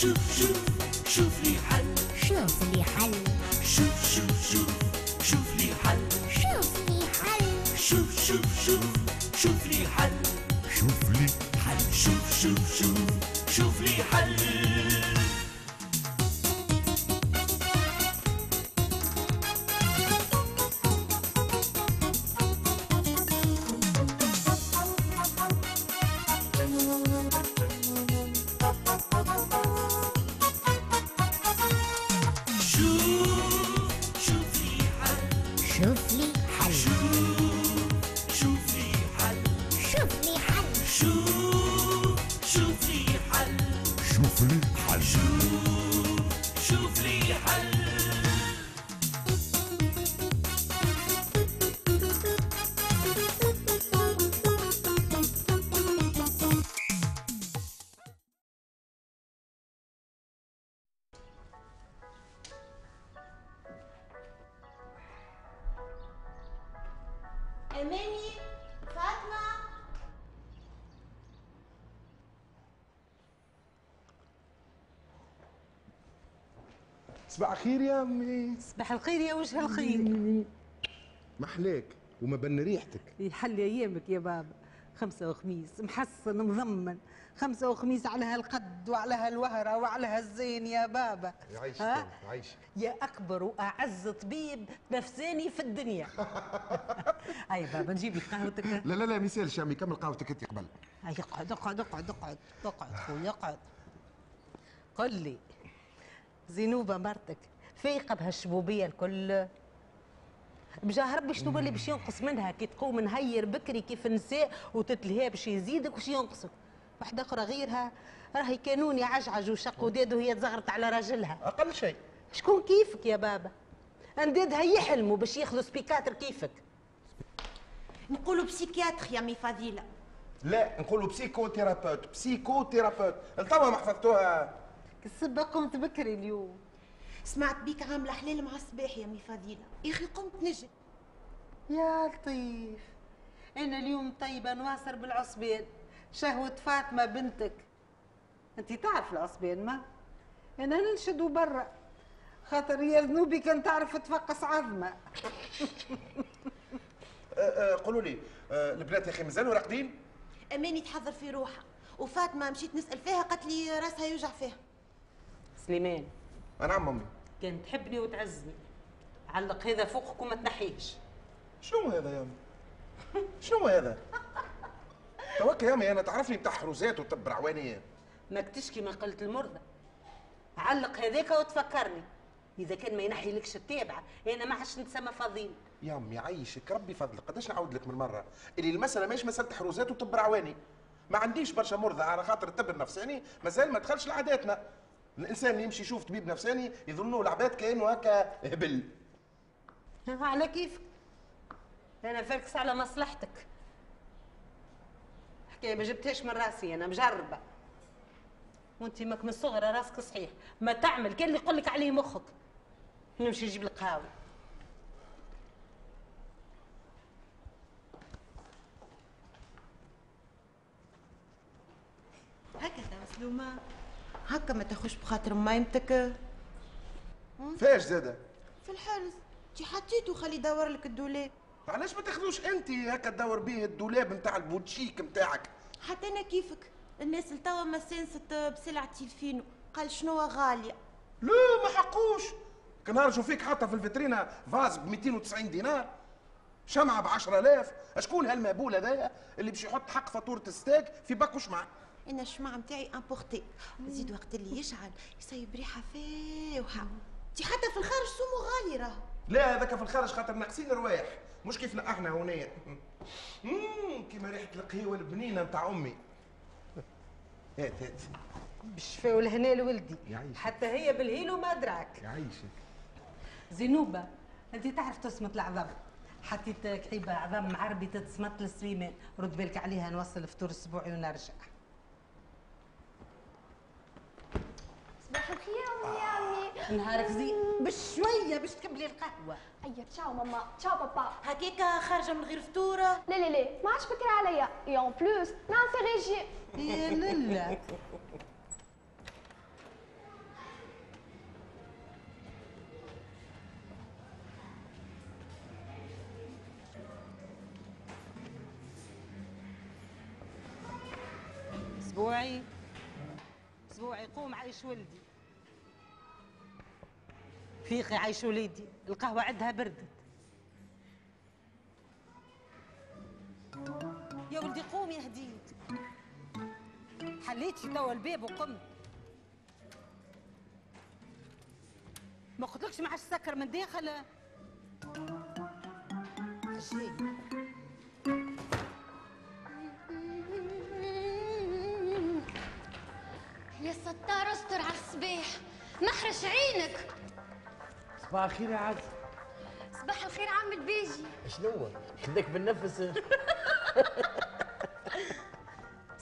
شوف شوف شوف لي حل شوف لي حل شوف شوف شوف شوف لي حل شوف لي حل شوف شوف شوف شوف لي حل شوف لي حل شوف شوف شوف صباح الخير يا أمي. صباح الخير يا وجه الخير. محلاك وما بن ريحتك. يحل أيامك يا بابا. خمسة وخميس محسن مضمن. خمسة وخميس على هالقد وعلى هالوهرة وعلى هالزين يا بابا. يعيشك؟ يعيشك يا أكبر وأعز طبيب نفساني في الدنيا. هاي بابا نجيب لك قهوتك. لا لا لا ما يسالش يا امي كمل قهوتك أنت قبل. اقعد اقعد اقعد اقعد اقعد خويا اقعد قل لي زينوبة مرتك. فايقة بهالشبوبية الكل. بجاه ربي شنو اللي باش ينقص منها؟ كي تقوم نهير بكري كيف النساء وتتلهى باش يزيدك وش ينقصك؟ واحدة أخرى غيرها راهي كانوني عجعج وشق وداد وهي تزغرت على راجلها. أقل شيء. شكون كيفك يا بابا؟ اندادها يحلموا باش ياخذوا سبيكاتر كيفك؟ نقولوا psychiatre يا مي فضيلة لا نقولوا psychothérapeute psychothérapeute لتوا ما حفظتوها السبة قمت بكري اليوم. سمعت بيك عاملة حالة مع الصباح يا مي فضيلة. يا أخي قمت نجي يا لطيف. أنا اليوم مطيبة نواصر بالعصبان شهوة فاطمة بنتك. أنت تعرف العصبان ما؟ أنا ننشدو برا. خاطر يا ذنوبي كان تعرف تفقس عظمة. أه، أه، قولوا لي أه، البنات يا أخي مازالوا راقدين؟ أماني تحضر في روحها. وفاطمة مشيت نسأل فيها قالت لي راسها يوجع فيها. سليمان. نعم امي كان تحبني وتعزني. علق هذا فوقك وما تنحيش. شنو هذا يا أمي؟ شنو هذا؟ توك يا أمي أنا تعرفني بتاع حروزات وطب ماك تشكي من قلة المرضى. علق هذاك وتفكرني. إذا كان ما ينحي لكش التابعه أنا ما عادش نتسمى فضيل. يا أمي يعيشك ربي فضلك. قداش نعاود لك من مرة؟ اللي المسألة ماهيش مسألة حروزات وطب عواني. ما عنديش برشا مرضى على خاطر الطب النفساني مازال ما دخلش لعاداتنا. الإنسان يمشي يشوف طبيب نفساني يظنوا العباد كأنه هكا هبل. على كيفك؟ أنا فاركس على مصلحتك. حكاية ما جبتهاش من رأسي أنا مجربة. وأنت ماك من الصغر راسك صحيح. ما تعمل كان اللي يقول لك عليه مخك. نمشي نجيب قهوه هكذا مسلومة. هكا ما تاخوش بخاطر مايمتك فاش زاده؟ في الحرز تي حطيته خلي يدور لك الدولاب. علاش ما تاخذوش انت هكا تدور بيه الدولاب نتاع البوتشيك نتاعك حتى أنا كيفك؟ الناس لتوا ما سانست بسلعة تلفينو قال شنو غالية لا ما حقوش. كان نشوف فيك حاطه في الفيترينا vase ب 290 دينار شمعة ب 10000 أشكون هالمهبول هذايا اللي باش يحط حق فاتورة ال STEG في vase وشمع أنا الشمعة متاعي importée زيد وقت اللي يشعل يصيب ريحة فاوحة. تي حتى في الخارج سومو غالي راهو لا هذاك في الخارج خاطر ناقصين روايح. مش كيفنا إحنا هنا. مم، كيما ريحة القهيوة البنينة نتاع أمي. هات هات. بالشفاء والهنا لولدي. يعيشك. حتى هي بالهيل وما دراك. يعيشك. زينوبة أنت تعرف تصمت العظام. حطيت كعيبه عظام معربي تتصمت للسليمان. رد بالك عليها نوصل فطور اسبوعي ونرجع. أمي أمي. نهارك زين بشوية باش تكملي القهوة. اي تشاو ماما تشاو بابا. هكاك خارجة من غير فطورة. لا لا لا ما عادش فكرة عليا. et en plus نعمل في ريجي يا لالا أسبوعي. أسبوعي قوم عايش ولدي. فيقي عايش وليدي القهوة عندها بردت يا ولدي قوم يا هديد. حليتي توا الباب وقمت ما قلتلكش ما عادش سكر من داخل؟ يا ستار استر على الصباح. محرش عينك. صباح الخير يا عز. صباح الخير عم البيجي. شنو خليك بالنفس.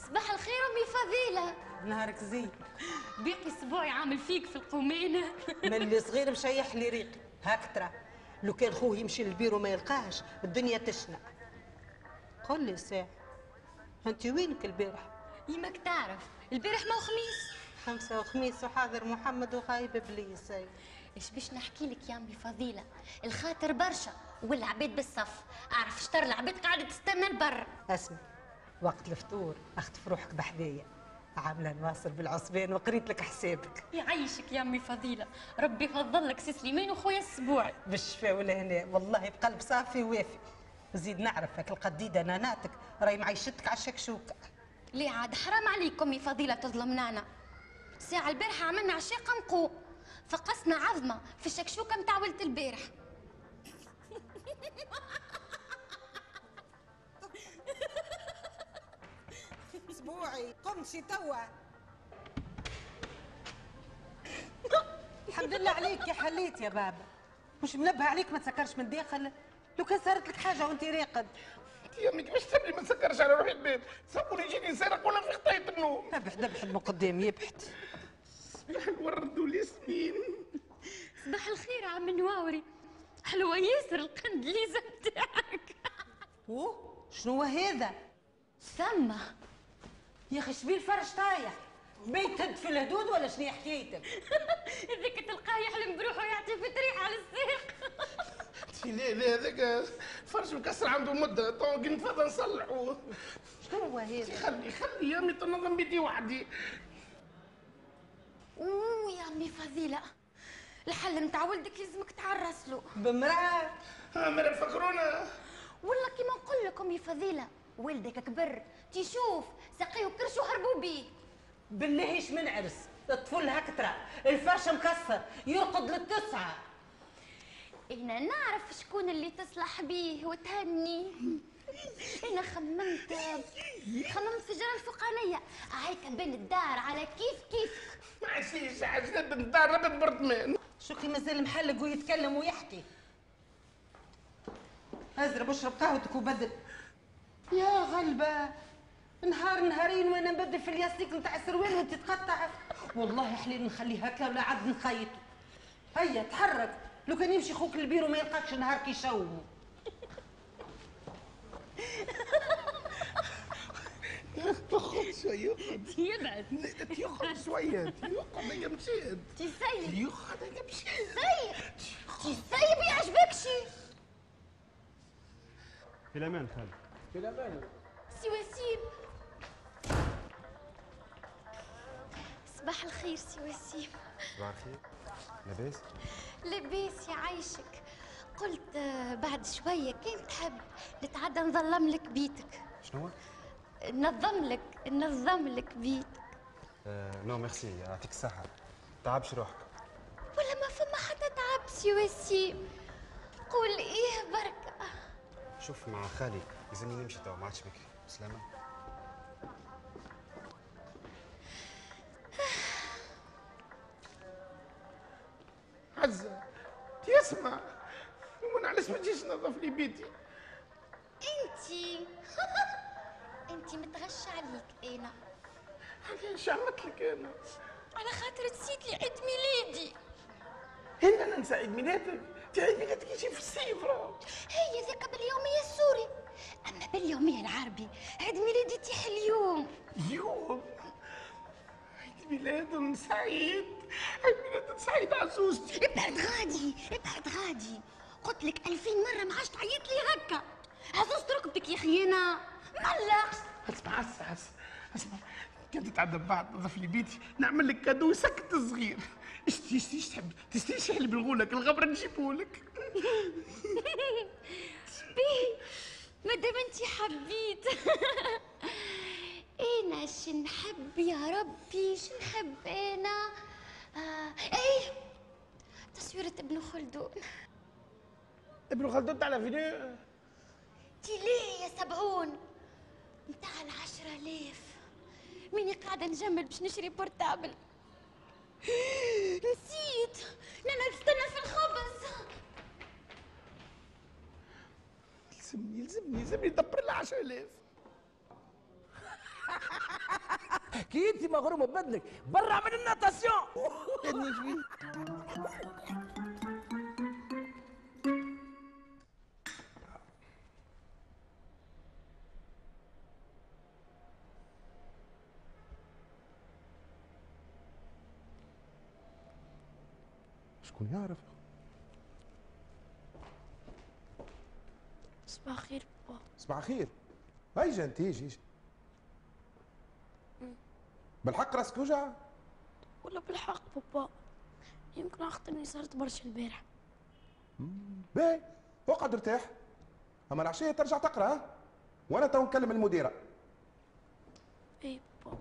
صباح الخير أمي فضيلة. نهارك زين. باقي اسبوعي عامل فيك في القومينه من اللي صغير مشيح لي ريقي هاك ترى. لو كان خوه يمشي للبيرو ما يلقاهش الدنيا تشنع قل لي ساعة أنت وينك البارح؟ يمك تعرف البارح ما هو خميس. خمسة وخميس وحاضر محمد وغايب إبليس. إيش باش نحكي لك يا أمي فضيلة؟ الخاطر برشا والعباد بالصف. أعرف شطر العباد قاعدة تستنى البر. أسمع وقت الفطور أخطف روحك بحذايا عاملة نواصل بالعصبان وقريت لك حسابك. يعيشك يا أمي فضيلة. ربي يفضل لك سي سليمان وخويا السبوعي بالشفاء والهنا. والله بقلب صافي وافي زيد نعرفك القديدة ناناتك. راهي معيشتك على الشكشوكه ليه عاد حرام عليكم يا فضيلة تظلمنانا ساعة البارحة عملنا عشاء قمقو فقسنا عظمة في الشكشوكة متاع ولد البارح. اسبوعي قمت شي توا. الحمد لله عليك يا حليت يا بابا مش منبه عليك ما تسكرش من داخل؟ لو كان صارت لك حاجة وانت راقد. يا امي كيفاش تبلي ما نسكرش على روحي البيت تصور يجيني سارق ولا في خطايه النوم؟ ذبح ذبح من قدام يبحت الورد والياسمين صباح الخير عم نواوري. حلوة ياسر القندليزة متاعك اوه شنو هذا؟ سما يا أخي شبيه الفرش طايح. بيت تد في الهدود ولا شنو حكايتك هذيك تلقاه يحلم بروحه يعطي في ريح على الساق لا لا هذاك فرش مكسر عنده مدة. تو قلت نتفضل نصلحه شنو هذا؟ خلي خلي يا امي تنظم بيدي وحدي. أوه يا أمي فضيلة. الحل متاع ولدك لازمك تعرس له بمرأة ها مرة فكرونا والله كيما نقول لكم يا فضيلة ولدك كبر. تشوف سقيه كرش وهربوا بيه بالله إيش من عرس؟ الطفل هكترة الفرش مكسر يرقد للتسعة. أنا نعرف شكون اللي تصلح بيه وتهني. أنا خممت خممت في جيران الفوقانية هيك بين الدار على كيف كيف ما عسيش الدار ربط برطمان شكري مازال محلق ويتكلم ويحكي. ازرب اشرب قهوتك وبدل يا غلبة نهار نهارين وأنا نبدل في الياسيك نتاع السروال وأنت تقطع والله حليل نخلي هكا ولا عاد نخيط. هيا تحرك. لو كان يمشي خوك البيرو ما يلقاكش نهار كي خذ شوية. يبعد ياخذ شوية. ياخذ هيا مشيت تسيب. ياخذ هيا مشيت سيب تسيب يعجبكش. في الامان خالد. في الامان سي وسيم صباح الخير سي وسيم صباح الخير. لاباس؟ لباس يعيشك قلت بعد شوية كان تحب نتعدى ننظم لك بيتك. شنو ننظم لك ننظم لك بيتك آه non merci يعطيك الصحة. تعبش روحك. ولا ما فما حتى تعب سي وسيم قول إيه بركة. شوف مع خالي لازمني نمشي توا ما عادش بكري سلامة. عزة تسمع. وأنا علاش ما تجيش تنظف لي بيتي. إنتي. انتي متغشى عليك أنا علاش عملت لك أنا على خاطر نسيت لي عيد ميلادي. هنا أنا نسى عيد ميلادك. انت عيد ميلادك يجي في الصيف راه هي ذاك باليومية السوري أما باليومية العربي عيد ميلادي تيح اليوم. اليوم عيد ميلاد سعيد. عيد ميلاد سعيد عزوزتي. ابعد غادي ابعد غادي. قلت لك ألفين مرة ما عادش تعيط لي هكا. عزوزت ركبتك يا خيانة ملق اسمع اسمع اسمع كان تتعدى بعد نظف لي بيتي. نعمل لك كادو يسكت الصغير اشتي اشتي تحب؟ تشتي شحال بالغولك الغبرة نجيبهولك بيه مادام انت حبيت. أنا شنحب يا ربي. شنحب أنا؟ آه. إيه تصويرة ابن خلدون. ابن خلدون تاع فيديو تي ليه يا سبعون؟ متاع العشرة آلاف. ماني قاعدة نجمل باش نشري portable؟ نسيت. أنا نستنى في الخبز. يلزمني يلزمني يلزمني ندبر له 10000 كي انت مغرومه ببدنك برا من ال natation. شكون يعرف. صباح الخير بابا. صباح الخير هيجا انت ايجي ايجي بالحق راسك وجع؟ ولا بالحق بابا. يمكن اخطني صارت برشا البارح باهي. اقعد ارتاح أما العشية ترجع تقرأ وأنا تو نكلم المديرة. اي بابا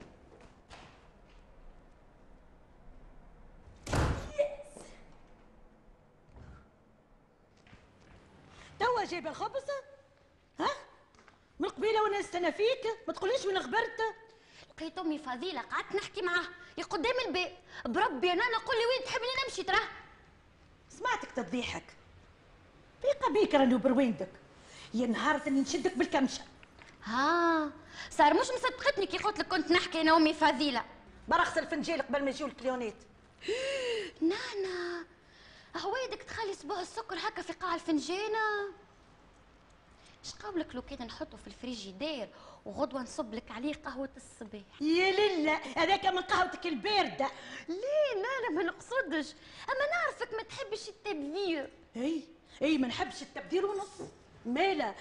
توا جايبه الخبز؟ ها؟ من قبيلة وأنا نستنى فيك ما تقوليش من خبرت لقيت أمي فضيلة قعدت نحكي معاها. يا قدام الباب بربي أنا نقول لي وين تحبني نمشي تراه. سمعتك تضيحك ثقة بيك راني برويندك يا نهار اللي نشدك بالكمشة. ها؟ صار مش مصدقتني كي قلت لك كنت نحكي أنا امي فضيلة. برغس الفنجيل قبل ما يجيو الكليونات نانا هوايدك تخلي صباع السكر هكا في قاع الفنجانة؟ اش قولك لو كان نحطه في الفريجيدير وغدوة نصب لك عليه قهوة الصباح. يا لله هذاك من قهوتك الباردة. ليه؟ لا لا ما نقصدش. أما نعرفك ما تحبش التبذير. إي إي ما نحبش التبديل ونص. مالا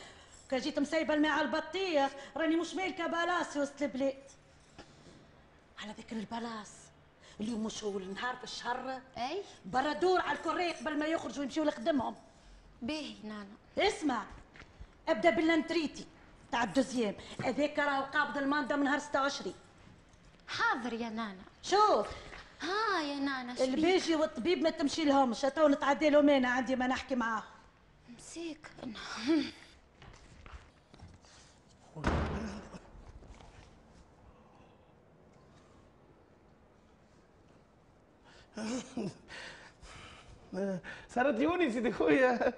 كان جيت مسيبة الماء على البطيخ راني مش مالكه بلاص وسط البلاد. على ذكر ال place اليوم مش هو النهار في الشهر. أي؟ برا دور على الكوري قبل ما يخرجوا ويمشيوا لخدمهم. باهي نانا. اسمع. أبدأ بال retraité تاع ال deuxième. هذاك راهو قابض ال mandat من نهار 26 حاضر يا نانا. شوف. ها يا نانا شبيك البيجي والطبيب ما تمشي لهمش. تو نتعدى لهم أنا عندي ما نحكي معاهم مسيك صارت يوني سيدي خويا.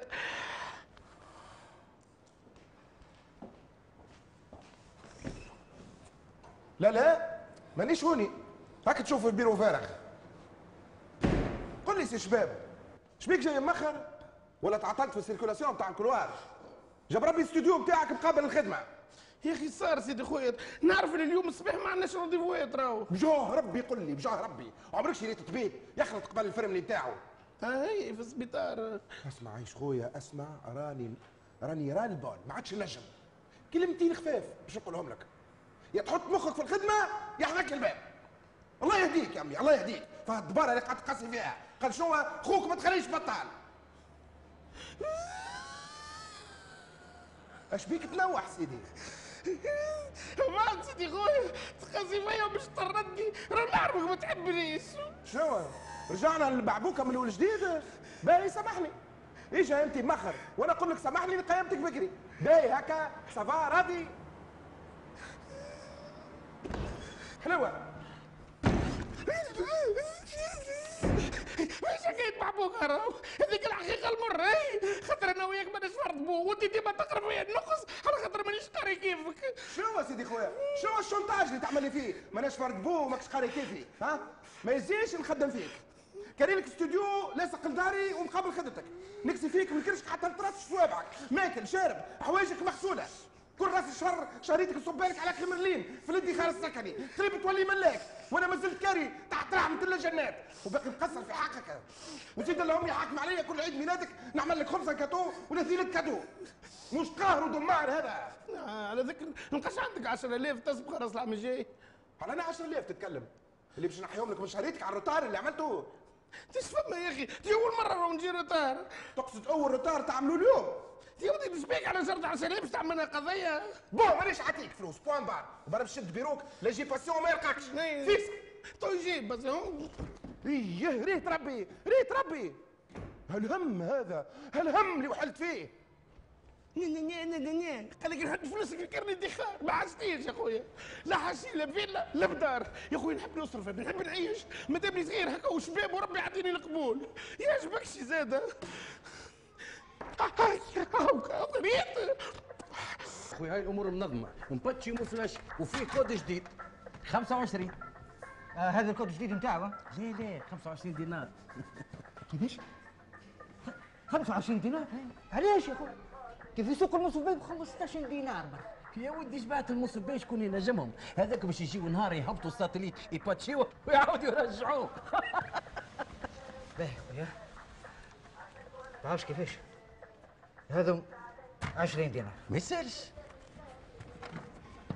لا لا مانيش هوني. هاك تشوف البيرو فارغ قل لي سي شباب شبيك جاي مخر ولا تعطلت في ال circulation تاع ال couloir جاب ربي الاستوديو نتاعك مقابل الخدمة. يا أخي صار سيدي خويا نعرف إن اليوم الصباح ما عندناش رونديفوات راهو بجاه ربي قل لي بجاه ربي. عمرك شريت طبيب يخلط قبل الفرملي نتاعو ها هي في السبيطار. اسمع عيش خويا اسمع راني راني راني البال ما عادش نجم. كلمتين خفاف باش نقولهم لك. يا تحط مخك في الخدمة يا حذاك الباب. الله يهديك يا عمي الله يهديك. فالدبارة اللي قاعد تقاسي فيها قال شنو؟ خوك ما تخليش بطال. اش بيك تنوح سيدي؟ ما سيدي خويا تقاسي فيا باش تردني راه نعرفك ما تحبنيش. شنو؟ رجعنا للبعبوكة من الأول جديد؟ باهي سامحني. اجا انت مخر؟ وأنا أقول لك سامحني قيمتك بكري. باهي هكا. ça va راضي. حلوة. مش حكاية محبوك راهو هذيك الحقيقة المرة. خاطر أنا وياك ماناش فرد بو وانت ديما تقرا فيا النقص على خاطر مانيش قاري كيفك. شنو سيدي خويا؟ شنو ال chantage اللي تعمل فيه؟ ماناش فرد بو وماكش قاري كيفي. ها؟ ما يزيش نخدم فيك. كاري لك استوديو لاصق لداري ومقابل خدمتك. نكسي فيك من كرشك حتى لطراس صوابعك ماكل شارب حوايجك مغسولة. كل راس الشهر شهريتك نصب بالك على كمرلين في الادخار السكني. قريب تولي ملاك وأنا ما زلت كاري تحت رحمه الله جنات وباقي مقصر في حقك. وزيد الله امي حاكم عليا كل عيد ميلادك. نعمل لك خبزه كاتو ونهدي لك cadeau. مش قهر ودمار هذا. آه على ذكر نلقاش عندك 10000 تسبق راس العام الجاي. على أنا 10000 تتكلم. اللي باش نحيهم لك من شهريتك على ال retard اللي عملته. تيش فما يا أخي؟ دي أول مرة نجي retard. تقصد أول retard تعملوا اليوم؟ يا ودي نسبيك على شرط عسلية باش تعملنا قضية. bon مانيش عطيك فلوس؟ point barre. وبرا باش تشد بيروك لا يجي patient ما يلقاكش. فيس تو يجيب بس هو إيه ريت ربي ريت ربي. هالهم هذا؟ هالهم اللي وحلت فيه؟ قال لك نحط فلوسك في كرني ادخار ما حسيتش يا خويا. لا حاسين لا فيلا لا بدار. يا خويا نحب نصرف نحب نعيش. مادامني صغير هكا وشباب وربي يعطيني القبول. يعجبكش زاده. هاي الأمور منظمة. ومباتشي ومفلاش وفيه كود جديد. 25 آه هذا الكود الجديد نتاعو لا لا 25 دينار. كيفاش؟ 25 دينار؟ علاش يا خويا؟ كيف يسوق المصبيب ب 15 دينار؟ برك يا ودي جماعة المصبين شكون ينجمهم؟ هذاك باش يجيو نهار يهبطوا الساتليت يباتشيوه ويعاودوا يرجعوه. باهي خويا تعرفش كيفاش؟ هذا 20 دينار. ما يسألش.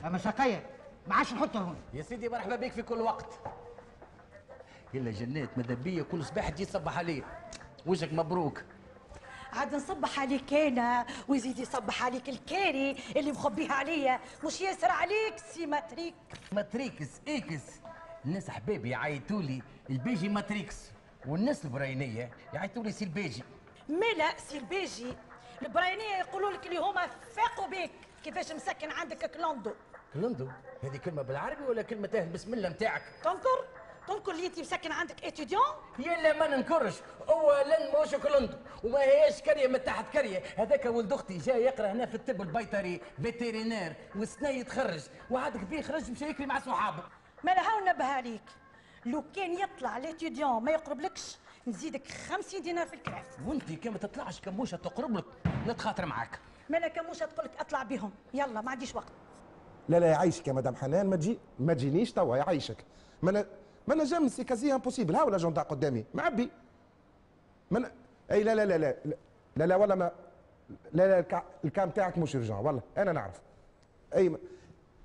أما ساقية ما عادش نحطه هون. يا سيدي مرحبا بك في كل وقت. الا جنات ماذا بيا؟ كل صباح تجي تصبح عليه وجهك مبروك. عاد نصبح عليك أنا ويزيد يصبح عليك الكاري اللي مخبيها عليا. مش ياسر عليك سي ماتريك ماتريكس إكس الناس حبايبي يعيطوا لي البيجي ماتريكس. والناس البراينية يعيطوا لي سي البيجي. ملا سي البيجي. البراينية يقولوا لك اللي هما فاقوا بك كيفاش مسكن عندك clando clando؟ هذه كلمة بالعربي ولا كلمة تاه بسم الله نتاعك؟ تنكر؟ تنكر اللي أنت مسكن عندك étudiant؟ يلا ما ننكرش. هو لن موش clando. وما هيش كريه من تحت كريه هذاك ولد أختي جاي يقرأ هنا في الطب البيطري. vétérinaire والسنة يتخرج. وعاد كبير خرج مشى يكري مع صحابه. مالا هاو نبه عليك لو كان يطلع l'étudiant ما يقربلكش نزيدك 50 دينار في الكراف. وانت كان ما تطلعش كموشة تقرب لك نتخاطر معاك. مالا كموشة تقول لك أطلع بهم. يلا ما عنديش وقت. لا لا يعيشك يا مدام حنان. ما تجي ما تجينيش توا يعيشك. ما أنا ما أنا جام سي كازي امبوسيبل ها ولا جوندا قدامي؟ معبي. ما أنا... أي لا لا لا لا لا لا والله ما لا لا الكا, الكا نتاعك مش رجع والله أنا نعرف. أي ما...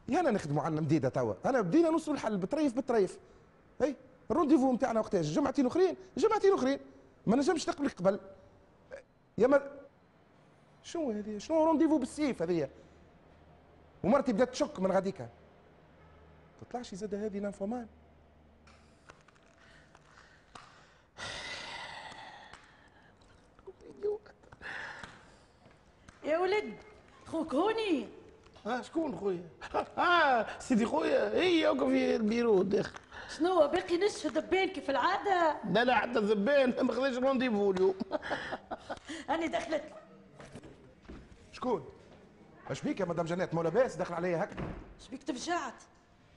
يا أنا نخدموا عنا مديده توا. أنا بدينا نوصلوا الحل بطريف بطريف. أي. ال rendez-vous نتاعنا وقتاش جمعتين أخرين جمعتين أخرين. ما نجمش نقبلك قبل. يا ما شنو هذه؟ شنو rendez-vous بالسيف هذه؟ ومرتي بدات تشك من غاديكا تطلعش زاد هذه لانفومان يا ولد خوك هوني. آه شكون خويا؟ آه سيدي خويا هي في البيرو داخل. شنو باقي نشف ذبان كيف العادة؟ لا لا حتى الذبان ما خذاش rendez-vous اليوم. اني دخلت. شكون؟ اش بيك يا مدام جنات؟ مو لاباس داخل عليا هكا. شبيك تفجعت؟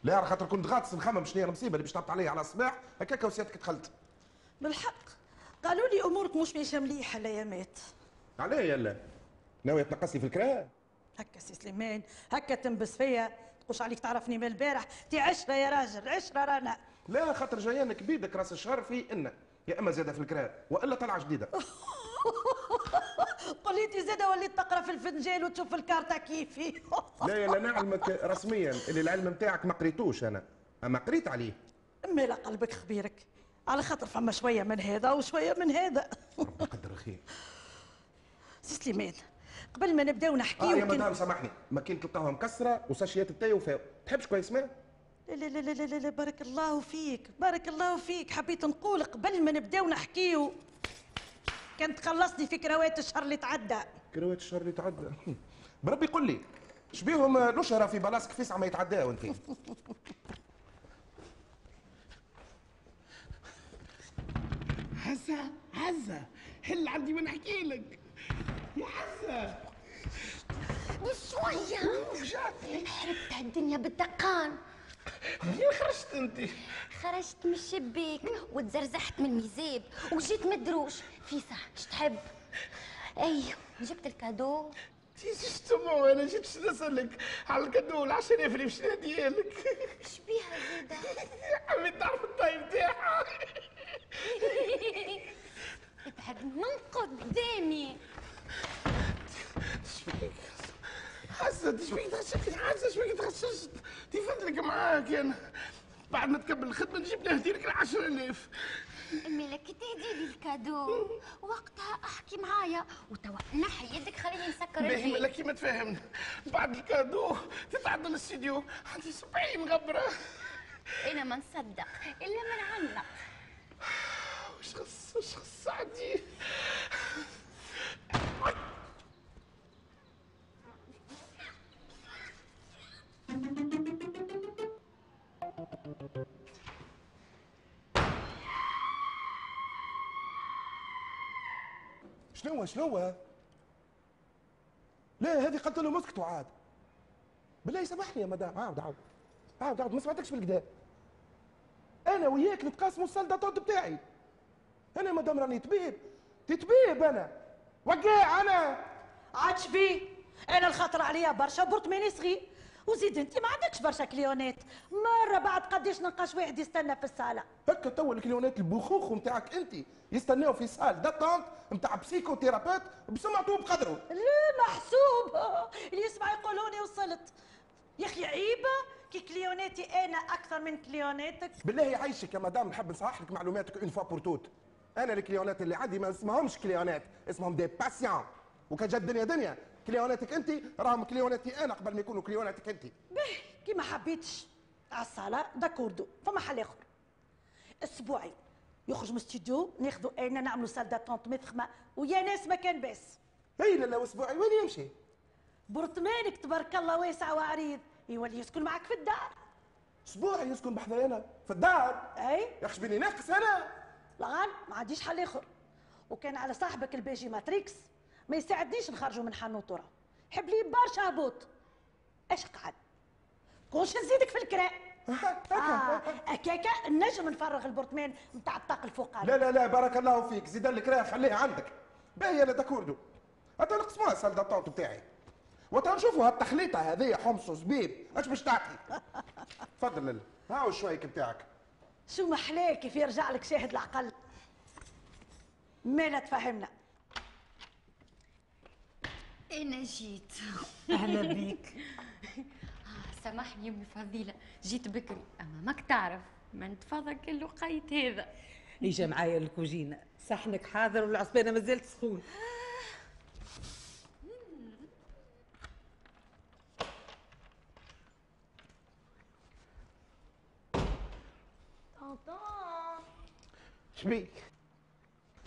لا على خاطر كنت غاطس نخمم شنو هي المصيبة اللي باش تهبط عليا على الصباح؟ هكاك وسيادتك دخلت. بالحق قالوا لي أمورك مش ماشيه مليحة الايامات علاه يلا. ناوي تنقص لي في الكراء هكا سي سليمان هكا تنبس فيا. تقولش عليك تعرفني من البارح. تي عشرة يا راجل عشرة رانا. لا خاطر جايانك بيدك راس الشهر في ان يا إما زادة في الكراء وإلا طلعة جديدة. قليتي زادة وليت تقرأ في الفنجان وتشوف الكارتة كيفي. لا يلا نعلمك رسميا. اللي العلم نتاعك ما قريتوش أنا. أما قريت عليه. مالا قلبك خبيرك. على خاطر فما شوية من هذا وشوية من هذا. قدر خير سي سليمان قبل ما نبداو نحكيو آه يا مدام سامحني. ما كنت تلقاها مكسرة وساشيات التاي وفاو تحبش كويس ما؟ لا لا لا لا لا لا بارك الله فيك بارك الله فيك. حبيت نقول قبل ما نبداو نحكيو كان تخلصني في كروات الشهر اللي تعدى. كروات الشهر اللي تعدى. بربي قول لي شبيهم نشرة في بلاصك فيسعة ما يتعداو انت عزة عزة حل عندي ما نحكي لك؟ يا عزة بشوية حربت الدنيا بالدقان. منين خرجت انت؟ خرجت من الشباك وتزرزحت من الميزاب وجيت مدروش. في ساعة إيش تحب؟ أي جبت الكادو. شتمو أنا جيت نسألك؟ على الكادو ال 10000 اللي باش نهديها لك إيش بيها زيدة؟ حبيت تعرف الطايب تاعها. ابعد من قدامي شبيك عزة شبيك تغششت عزة شبيك تغششت تفدلك معاك أنا؟ بعد ما تكمل الخدمة نجيب نهدي لك 10000 أمي لك تهدي لي الكادو. وقتها أحكي معايا. وتوا نحي يدك خليني نسكر باهي ملكي ما تفهمنا بعد الكادو تتعدى الاستديو. عندي 70 غبرة. أنا ما نصدق الا من عنك وش خص وش خص عندي؟ شنو شنو؟ لا هذه قلت له مسكتوا عاد بالله سامحني يا مدام. عاود عاود. عاود عاود. ما سمعتكش بالقدا أنا وياك نتقاسموا ال salle d'attente بتاعي. أنا مدام راني طبيب تطبيب أنا. وقع أنا. عادش بيه أنا الخطر عليا برشا. برطماني صغير. وزيد انت ما عندكش برشا كليونات. مرة بعد قديش نلقاش واحد يستنى في الصالة. هكا توا الكليونات البخوخ نتاعك انت. يستناو في salle d'attente نتاع psychothérapeute بسمعته وبقدره لا محسوب. اللي يسمع يقولوني وصلت. يا أخي عيبة كي كليوناتي أنا أكثر من كليوناتك. بالله يعيشك يا مدام نحب نصحح لك معلوماتك une fois pour toutes أنا الكليونات اللي عندي ما اسمهمش كليونات اسمهم des patients وكان جات دنيا دنيا. كليوناتك انت راهم كليوناتي أنا قبل ما يكونوا كليوناتك انت. به كي ما حبيتش. على الصالة d'accord فما حل آخر. اسبوعي يخرج من الاستوديو ناخذوا أنا نعملوا salle d'attente مفخمه ويا ناس ما كان باس. اي لا لا اسبوعي وين يمشي؟ برطمانك تبارك الله واسع وعريض. يولي يسكن معك في الدار. اسبوعي يسكن بحذايا أنا. في الدار. أي؟ يا أخي بيني ناقص أنا. لغان ما عنديش حل آخر. وكان على صاحبك الباجي ماتريكس. ما يساعدنيش نخرجوا من حانوت حب لي برشا هبوط اش قعد؟ كونش نزيدك في الكراء؟ آه هكاكا نجم نفرغ البرطمان نتاع الطاقة الفوقاني لا لا لا بارك الله فيك. زيد لك راه خليها عندك. باهي أنا d'accord حتى نقسموها salle d'attente بتاعي. وتنشوفوا هالتخليطه هذه حمص وزبيب. أش باش تعطي؟ تفضل لالا هاو الشويك بتاعك. شو محلاه كيف يرجع لك شاهد العقل؟ مالا تفهمنا. أنا جيت. أهلا بيك. آه، سامحني يمي فضيلة. جيت بكري أما ماك تعرف ما نتفضل كل لقيت هذا. اجا معايا الكوجينة. صحنك حاضر والعصبانه مازالت سخون. شبيك.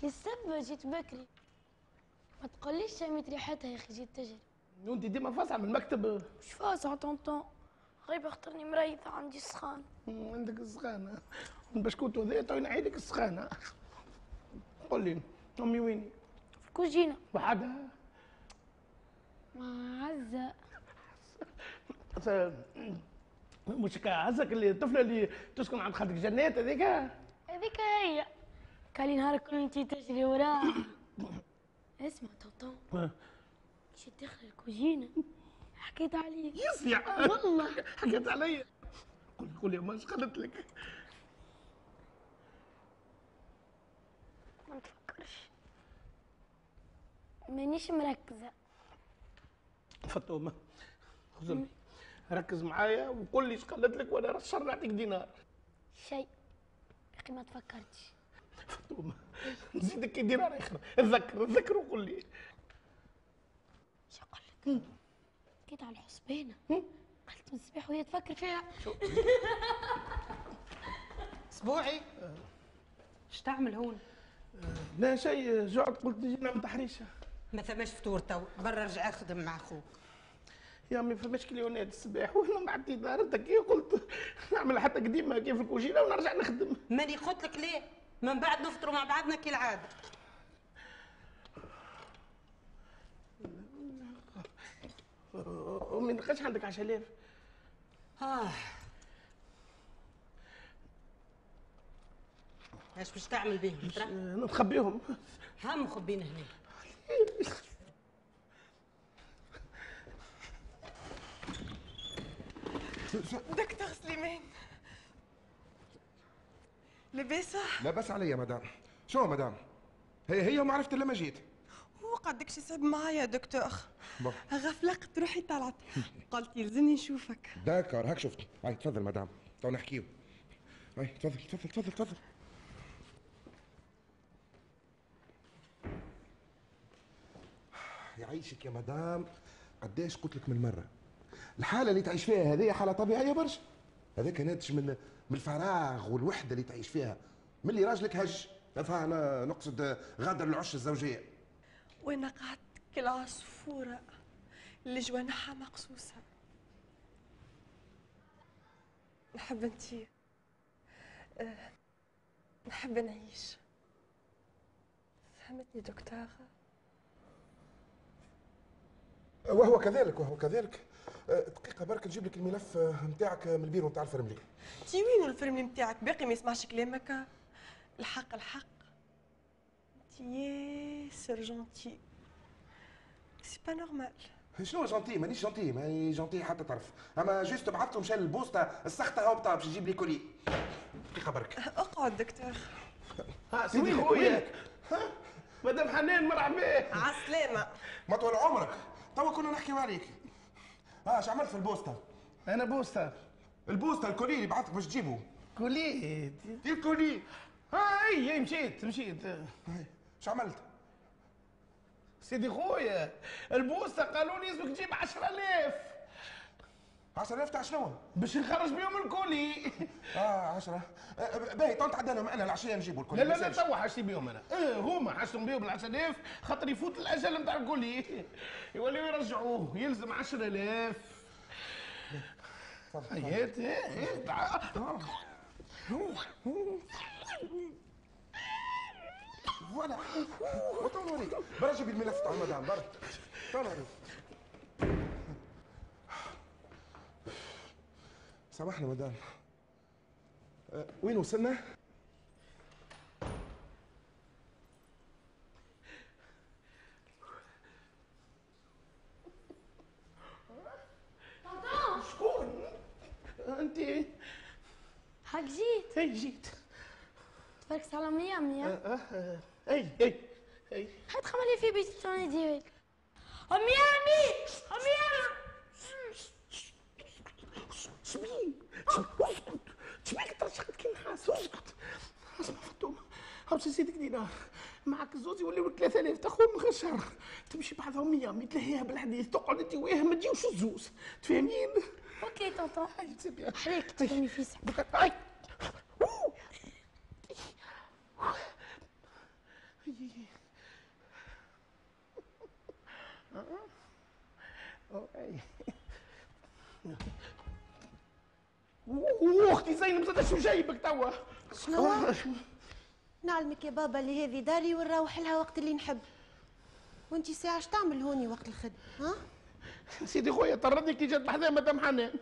للسبة جيت بكري. ما تقوليش شميت ريحتها يا أخي جيت تجري. وانت ديما فاصعه من المكتب. مش فاصعة طنطا. غيب أخترني مريضة عندي سخان عندك السخانه البشكوت هذا تعين عينك السخانة. قول لي امي وين في الكوجينة وحدها مع عزة. مش عزك اللي الطفلة اللي تسكن عند خالتك جنات هذيك؟ هذيك هي. كان نهار كل انتي تجري وراها. اسمع طنطا جيت داخل الكوجينة حكيت عليك. يصيع والله. حكيت علي قول قول يا ماش قالت لك. ما تفكرش. مانيش مركزة. فاطمه خذني ركز معايا وقول لي إيش قالت لك وأنا رشر نعطيك دينار. شيء. يا أخي ما تفكرتش. فاطمه نزيدك دينار اخر اتذكر اتذكر وقول لي. شو قال لك؟ جيت على الحسبانة قلت من الصباح وهي تفكر فيها. أسبوعي؟ اش تعمل هون؟ لا شيء جعت قلت نجي نعمل تحريشة. ما ثماش فطور تو. برا رجع خدم مع أخوك. يا أمي فماش كليونات الصباح. وأنا ما عندي دار انت كي قلت نعمل حتى قديمة كيف الكوجينه ونرجع نخدم. ماني قلت لك ليه؟ من بعد نفطروا مع بعضنا كالعادة. امي نلقاش عندك 10000 آه. إيش باش تعمل بهم ترى؟ نخبيهم هم مخبين هنا. دكتور سليمان لاباسة لاباس عليا مدام. شو مدام؟ هي هي وما عرفت الا ما جيت. هو قدكش يصعب معايا دكتور. غفلقت روحي طلعت. قلت يلزمني نشوفك. داكر هاك شفت. هاي تفضل مدام. تو نحكيو. هاي تفضل تفضل تفضل تفضل. يعيشك يا مدام قداش قلت لك من مرة. الحالة اللي تعيش فيها هذه حالة طبيعية برشا. هذاك ناتج من من الفراغ والوحدة اللي تعيش فيها. من اللي راجلك هج أنا نقصد غادر العش الزوجية. وأنا قعدت كالعصفورة اللي جوانحها مقصوصة. نحب انتي. أه نحب نعيش. فهمتني دكتور وهو كذلك وهو كذلك. دقيقه برك نجيب لك الملف نتاعك من البيرو نتاع الفرملي تي وينو الفيلم نتاعك باقي ما يسمعش كلامك. الحق الحق. انتي ياسر جونتي سي با نورمال شنو جونتي مانيش جونتي ماني جونتي حتى طرف. أما juste بعثته مشى للبوسطه السخطة هابطه باش يجيب لي colis. دقيقه برك؟ أقعد دكتور. ها سيدي خويا. مدام حنان مرحبا. عسلامة. ما طول عمرك. توا كنا نحكيو عليك. آه اش عملت في البوسطه أنا بوسطه البوسطه ال colis اللي بعثك باش تجيبه كولي الكولي ها اي مشيت مشيت. اش عملت؟ سيدي خويا البوسطه قالوا لي لازمك تجيب 10000 10000 تاع شنو؟ باش نخرج بيهم الكولي. آه 10 باهي طنط عدنا أنا العشيه نجيبوا لا الكولي لا لا يسالش. توا حاجتي بيهم أنا. آه هما حاجتهم بيهم ال 10000 خاطر يفوت الأجل نتاع الكولي. يوليو يرجعوه يلزم 10000 هيات إيه تعال. voilà. وتو نوريك برا جيب الملف تاع المدام برا. تو نوريك سامحنا مدام. أه، وين وصلنا؟ شكون؟ أنت. هاك جيت. أي جيت. تبارك على ميامي أه ها؟ أه. أي أي أي. هات خمالي في بيتي توني ديريك أميامي أميامي شبيك اسكت شبيك ترشقت كي نحاس اسكت. اسمع فطوم خمسة سيدك دينار معك الزوز يوليو لك 3000 تاخذ من غير شهر تمشي بعضهم أيام يتلهيها بالحديث. تقعد انت وياها ما تجيوش الزوز. تفهمين؟ أوكي طونطون عليك تفهمي في سحب هاي واختي زينب زاد شو جايبك توا؟ شنو؟ نعلمك يا بابا اللي هذه داري ونروح لها وقت اللي نحب. وانتي ساعة اش تعمل هوني وقت الخدمة ها؟ سيدي خويا طردني كي جات بحذا مدام حنان.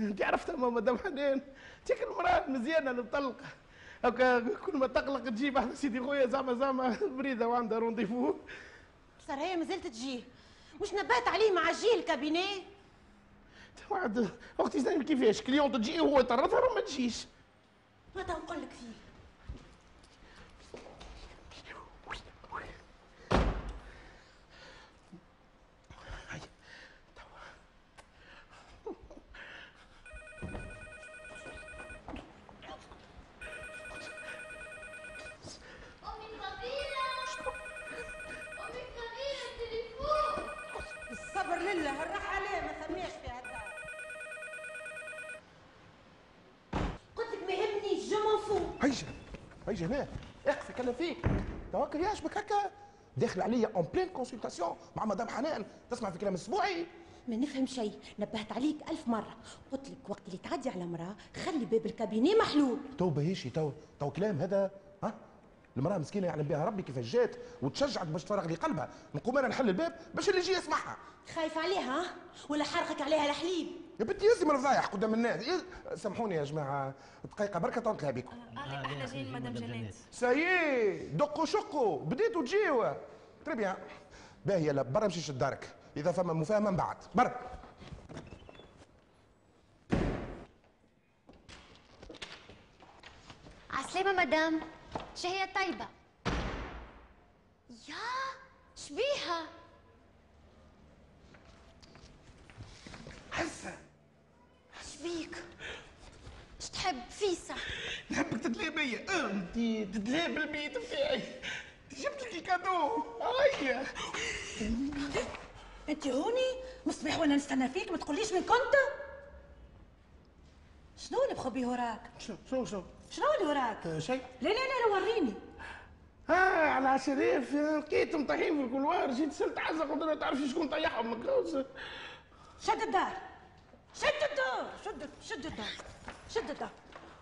انت عرفتها ما مدام حنان؟ تيك المراه مزيانة المطلقه هكا كل ما تقلق تجي بحذا سيدي خويا زعما زعما مريضة وعندها rendez-vous صار هي مازالت تجيه مش نبات عليه مع جي ال cabinet وعد أختي زينب كيفاش؟ كليون تجي وهو يطردها وما تجيش. ما تنقول لك فيه أمي خبيرة أمي خبيرة التليفون الصبر لله الراحة عليه ما ثماش في هالدار قلت لك ما يهمنيش جو mon vieux إيجا إيجا هنا اخفي كلام فيك توكل يعجبك هكا داخل عليا en pleine consultation مع مدام حنان تسمع في كلام السبوعي ما نفهم شيء نبهت عليك ألف مرة قلت لك وقت اللي تعدي على مرأة خلي باب ال cabinet محلول تو باهيشي تو تو كلام هذا ها المراه مسكينه يعلم بها ربي كيفاش جات وتشجعك باش تفرغ لي قلبها نقوم أنا نحل الباب باش اللي يجي يسمعها خايف عليها ها؟ ولا حرقك عليها الحليب يا بنتي من الفضايح قدام الناس. يز- سامحوني يا جماعة. دقيقة بركة طنط بكم إحنا جايين مدام جنات سايي دقوا شقوا بديتوا تجيوا تري بيان باهي يلا برا مشي شد دارك إذا فما مفاهمة من بعد. برا. عسلامة مدام. شهية طيبة يا شبيها حسه شبيك تحب فيسا نحبك تتلاهى بيا. آه انت تتلاهى بالبيت بتاعي. جبت لك الكادو. هيا انت هوني؟ مصباح وأنا نستنى فيك ما تقوليش من كنت. شنو اللي بخبي وراك شنو شنو شنو شنو اللي وراك آه، شيء لا لا لا وريني. آه على شريف لقيتهم طايحين في الكولوار. جيت سلت عزة قلت له تعرفي شكون طيحهم. مكروز شد الدار. شد الدار شد شد الدار شد الدار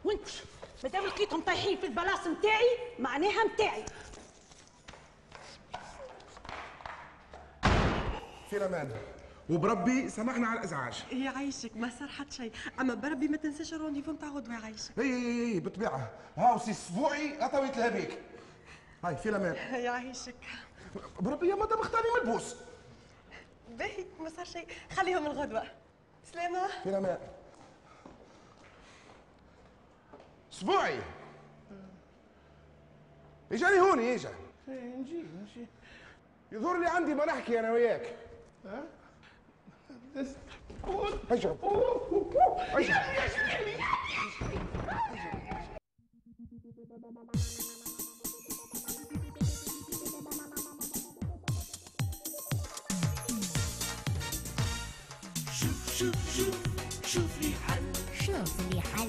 وانت مادام لقيتهم طايحين في البلاص نتاعي معناها نتاعي في الامان وبربي سامحنا على الإزعاج. يعيشك ما صار حتى شيء. أما بربي ما تنساش ال rendez-vous نتاع غدوه يعيشك اي اي اي بالطبيعة. هاو سي السبوعي اتويت لها بيك هاي في الامان يعيشك بربي يا مدام اختاري ملبوس. باهي ما صار شيء. خليهم الغدوة. سلامة. في الامان السبوعي. اجاني هوني اجا نجي نجي. يظهر لي عندي ما نحكي أنا وياك. ها؟ اجا اجا 舒服舒服厉害，舒服厉害。